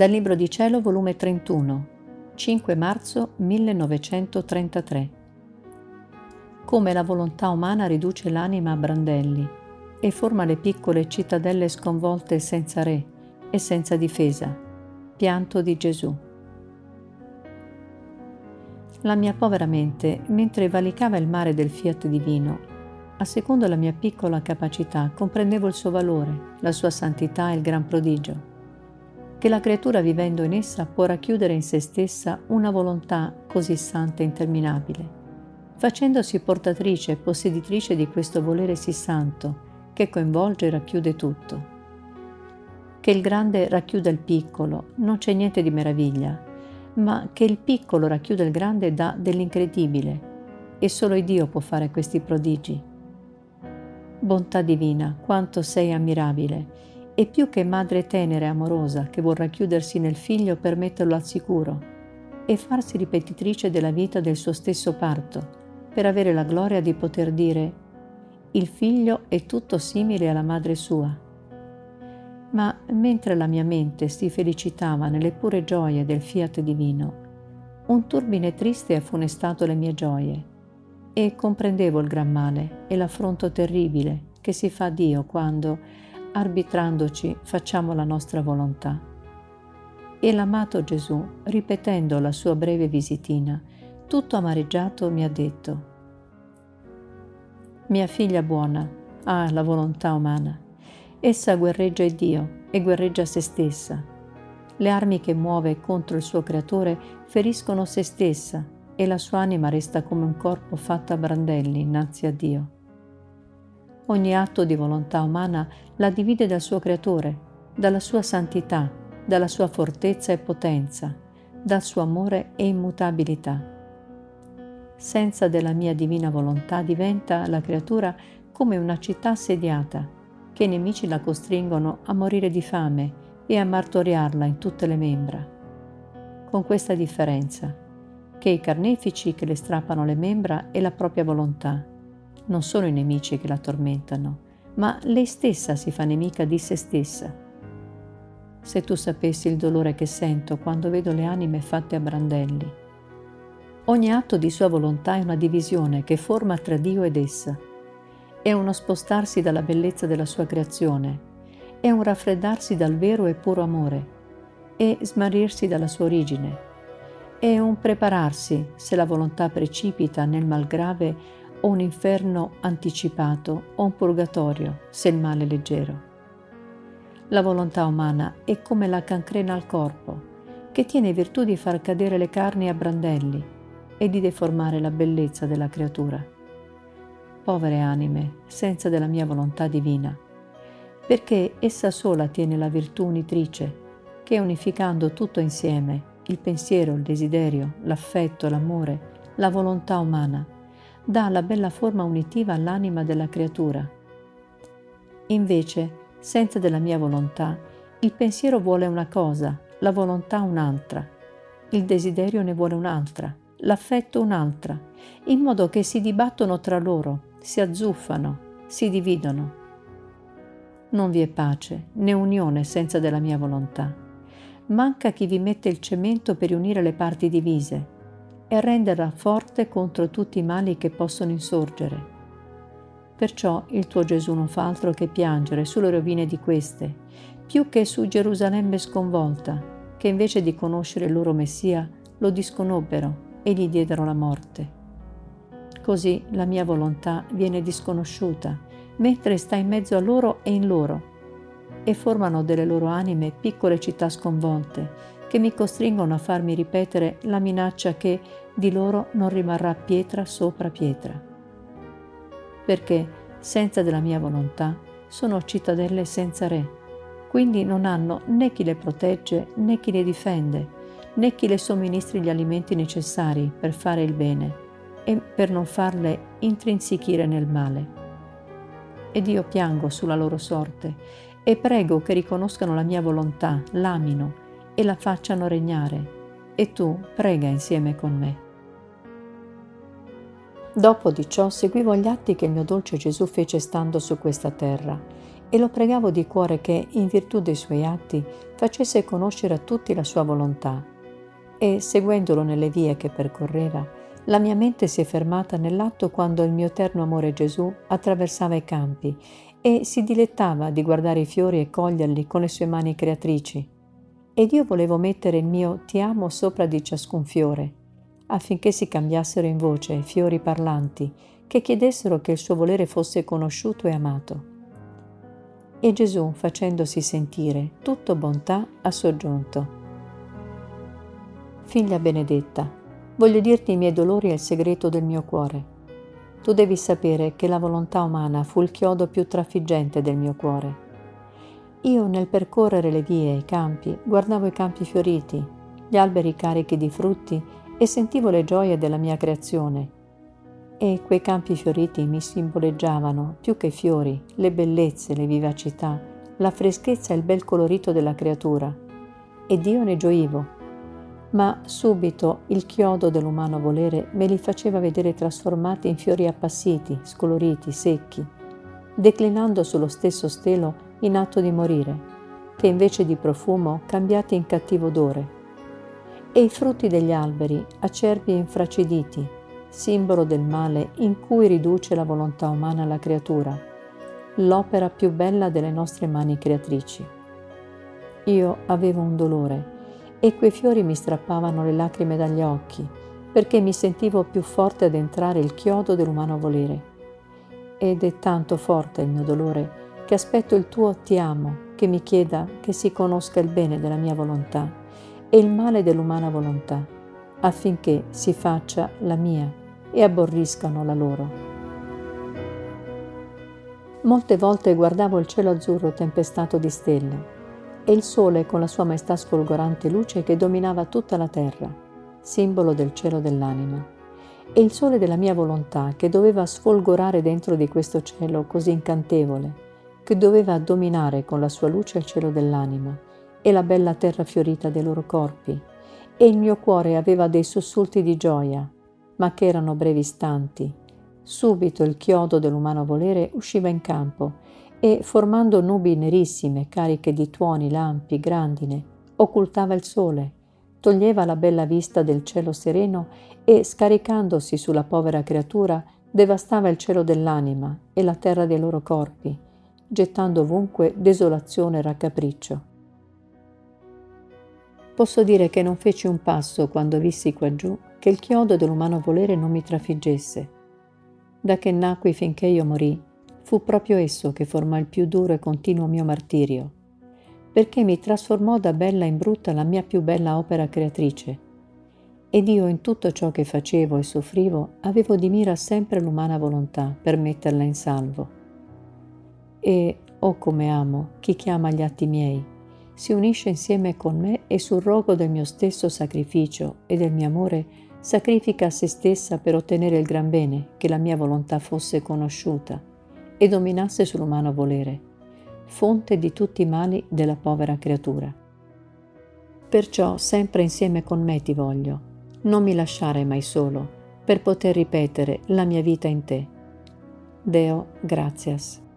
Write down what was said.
Dal Libro di Cielo, volume 31, 5 marzo 1933. Come la volontà umana riduce l'anima a brandelli e forma le piccole cittadelle sconvolte senza re e senza difesa. Pianto di Gesù. La mia povera mente, mentre valicava il mare del fiat divino, a secondo la mia piccola capacità, comprendevo il suo valore, la sua santità e il gran prodigio che la creatura vivendo in essa può racchiudere in se stessa una volontà così santa e interminabile, facendosi portatrice e posseditrice di questo volere sì santo che coinvolge e racchiude tutto. Che il grande racchiuda il piccolo non c'è niente di meraviglia, ma che il piccolo racchiuda il grande dà dell'incredibile e solo Dio può fare questi prodigi. Bontà divina, quanto sei ammirabile e più che madre tenera e amorosa che vuol racchiudersi nel figlio per metterlo al sicuro e farsi ripetitrice della vita del suo stesso parto, per avere la gloria di poter dire il figlio è tutto simile alla madre sua. Ma mentre la mia mente si felicitava nelle pure gioie del fiat divino, un turbine triste ha funestato le mie gioie e comprendevo il gran male e l'affronto terribile che si fa a Dio quando, arbitrandoci facciamo la nostra volontà. E l'amato Gesù, ripetendo la sua breve visitina, tutto amareggiato mi ha detto, Mia figlia buona ha ah, la volontà umana. Essa guerreggia il Dio e guerreggia se stessa. Le armi che muove contro il suo creatore feriscono se stessa e la sua anima resta come un corpo fatto a brandelli innanzi a Dio. Ogni atto di volontà umana la divide dal suo creatore, dalla sua santità, dalla sua fortezza e potenza, dal suo amore e immutabilità. Senza della mia divina volontà diventa la creatura come una città assediata, che i nemici la costringono a morire di fame e a martoriarla in tutte le membra. Con questa differenza, che i carnefici che le strappano le membra è la propria volontà, non sono i nemici che la tormentano, ma lei stessa si fa nemica di se stessa. Se tu sapessi il dolore che sento quando vedo le anime fatte a brandelli. Ogni atto di sua volontà è una divisione che forma tra Dio ed essa. È uno spostarsi dalla bellezza della sua creazione, è un raffreddarsi dal vero e puro amore, è smarrirsi dalla sua origine, è un prepararsi, se la volontà precipita nel malgrave o un inferno anticipato o un purgatorio se il male è leggero. La volontà umana è come la cancrena al corpo, che tiene virtù di far cadere le carni a brandelli e di deformare la bellezza della creatura. Povere anime, senza della mia volontà divina, perché essa sola tiene la virtù unitrice, che unificando tutto insieme, il pensiero, il desiderio, l'affetto, l'amore, la volontà umana, dà la bella forma unitiva all'anima della creatura. Invece, senza della mia volontà, il pensiero vuole una cosa, la volontà un'altra, il desiderio ne vuole un'altra, l'affetto un'altra, in modo che si dibattono tra loro, si azzuffano, si dividono. Non vi è pace né unione senza della mia volontà. Manca chi vi mette il cemento per unire le parti divise, e renderla forte contro tutti i mali che possono insorgere. Perciò il tuo Gesù non fa altro che piangere sulle rovine di queste, più che su Gerusalemme sconvolta, che invece di conoscere il loro Messia lo disconobbero e gli diedero la morte. Così la mia volontà viene disconosciuta, mentre sta in mezzo a loro e in loro, e formano delle loro anime piccole città sconvolte, che mi costringono a farmi ripetere la minaccia che di loro non rimarrà pietra sopra pietra. Perché senza della mia volontà sono cittadelle senza re, quindi non hanno né chi le protegge né chi le difende, né chi le somministri gli alimenti necessari per fare il bene e per non farle intrinsichire nel male. Ed io piango sulla loro sorte e prego che riconoscano la mia volontà, l'amino e la facciano regnare, e tu prega insieme con me. Dopo di ciò seguivo gli atti che il mio dolce Gesù fece stando su questa terra e lo pregavo di cuore che, in virtù dei suoi atti, facesse conoscere a tutti la sua volontà. E, seguendolo nelle vie che percorreva, la mia mente si è fermata nell'atto quando il mio eterno amore Gesù attraversava i campi e si dilettava di guardare i fiori e coglierli con le sue mani creatrici. Ed io volevo mettere il mio ti amo sopra di ciascun fiore, affinché si cambiassero in voce fiori parlanti che chiedessero che il suo volere fosse conosciuto e amato. E Gesù, facendosi sentire tutto bontà, ha soggiunto. Figlia benedetta, voglio dirti i miei dolori e il segreto del mio cuore. Tu devi sapere che la volontà umana fu il chiodo più trafiggente del mio cuore. Io nel percorrere le vie e i campi guardavo i campi fioriti, gli alberi carichi di frutti e sentivo le gioie della mia creazione. E quei campi fioriti mi simboleggiavano, più che fiori, le bellezze, le vivacità, la freschezza e il bel colorito della creatura. Ed io ne gioivo. Ma subito il chiodo dell'umano volere me li faceva vedere trasformati in fiori appassiti, scoloriti, secchi, declinando sullo stesso stelo in atto di morire, che invece di profumo cambiati in cattivo odore e i frutti degli alberi, acerbi e infraciditi, simbolo del male in cui riduce la volontà umana la creatura, l'opera più bella delle nostre mani creatrici. Io avevo un dolore e quei fiori mi strappavano le lacrime dagli occhi perché mi sentivo più forte ad entrare il chiodo dell'umano volere. Ed è tanto forte il mio dolore che aspetto il tuo ti amo che mi chieda che si conosca il bene della mia volontà e il male dell'umana volontà, affinché si faccia la mia e aborriscano la loro. Molte volte guardavo il cielo azzurro tempestato di stelle e il sole con la sua maestà sfolgorante luce che dominava tutta la terra, simbolo del cielo dell'anima, e il sole della mia volontà che doveva sfolgorare dentro di questo cielo così incantevole, che doveva dominare con la sua luce il cielo dell'anima e la bella terra fiorita dei loro corpi, e il mio cuore aveva dei sussulti di gioia, ma che erano brevi istanti. Subito il chiodo dell'umano volere usciva in campo e, formando nubi nerissime cariche di tuoni, lampi, grandine, occultava il sole, toglieva la bella vista del cielo sereno e, scaricandosi sulla povera creatura, devastava il cielo dell'anima e la terra dei loro corpi, gettando ovunque desolazione e raccapriccio. Posso dire che non feci un passo quando vissi quaggiù che il chiodo dell'umano volere non mi trafiggesse. Da che nacqui finché io morì, fu proprio esso che formò il più duro e continuo mio martirio, perché mi trasformò da bella in brutta la mia più bella opera creatrice. Ed io in tutto ciò che facevo e soffrivo avevo di mira sempre l'umana volontà per metterla in salvo. E, oh come amo, chi chiama gli atti miei, si unisce insieme con me e sul rogo del mio stesso sacrificio e del mio amore sacrifica a se stessa per ottenere il gran bene, che la mia volontà fosse conosciuta e dominasse sull'umano volere, fonte di tutti i mali della povera creatura. Perciò sempre insieme con me ti voglio, non mi lasciare mai solo, per poter ripetere la mia vita in te. Deo, gratias.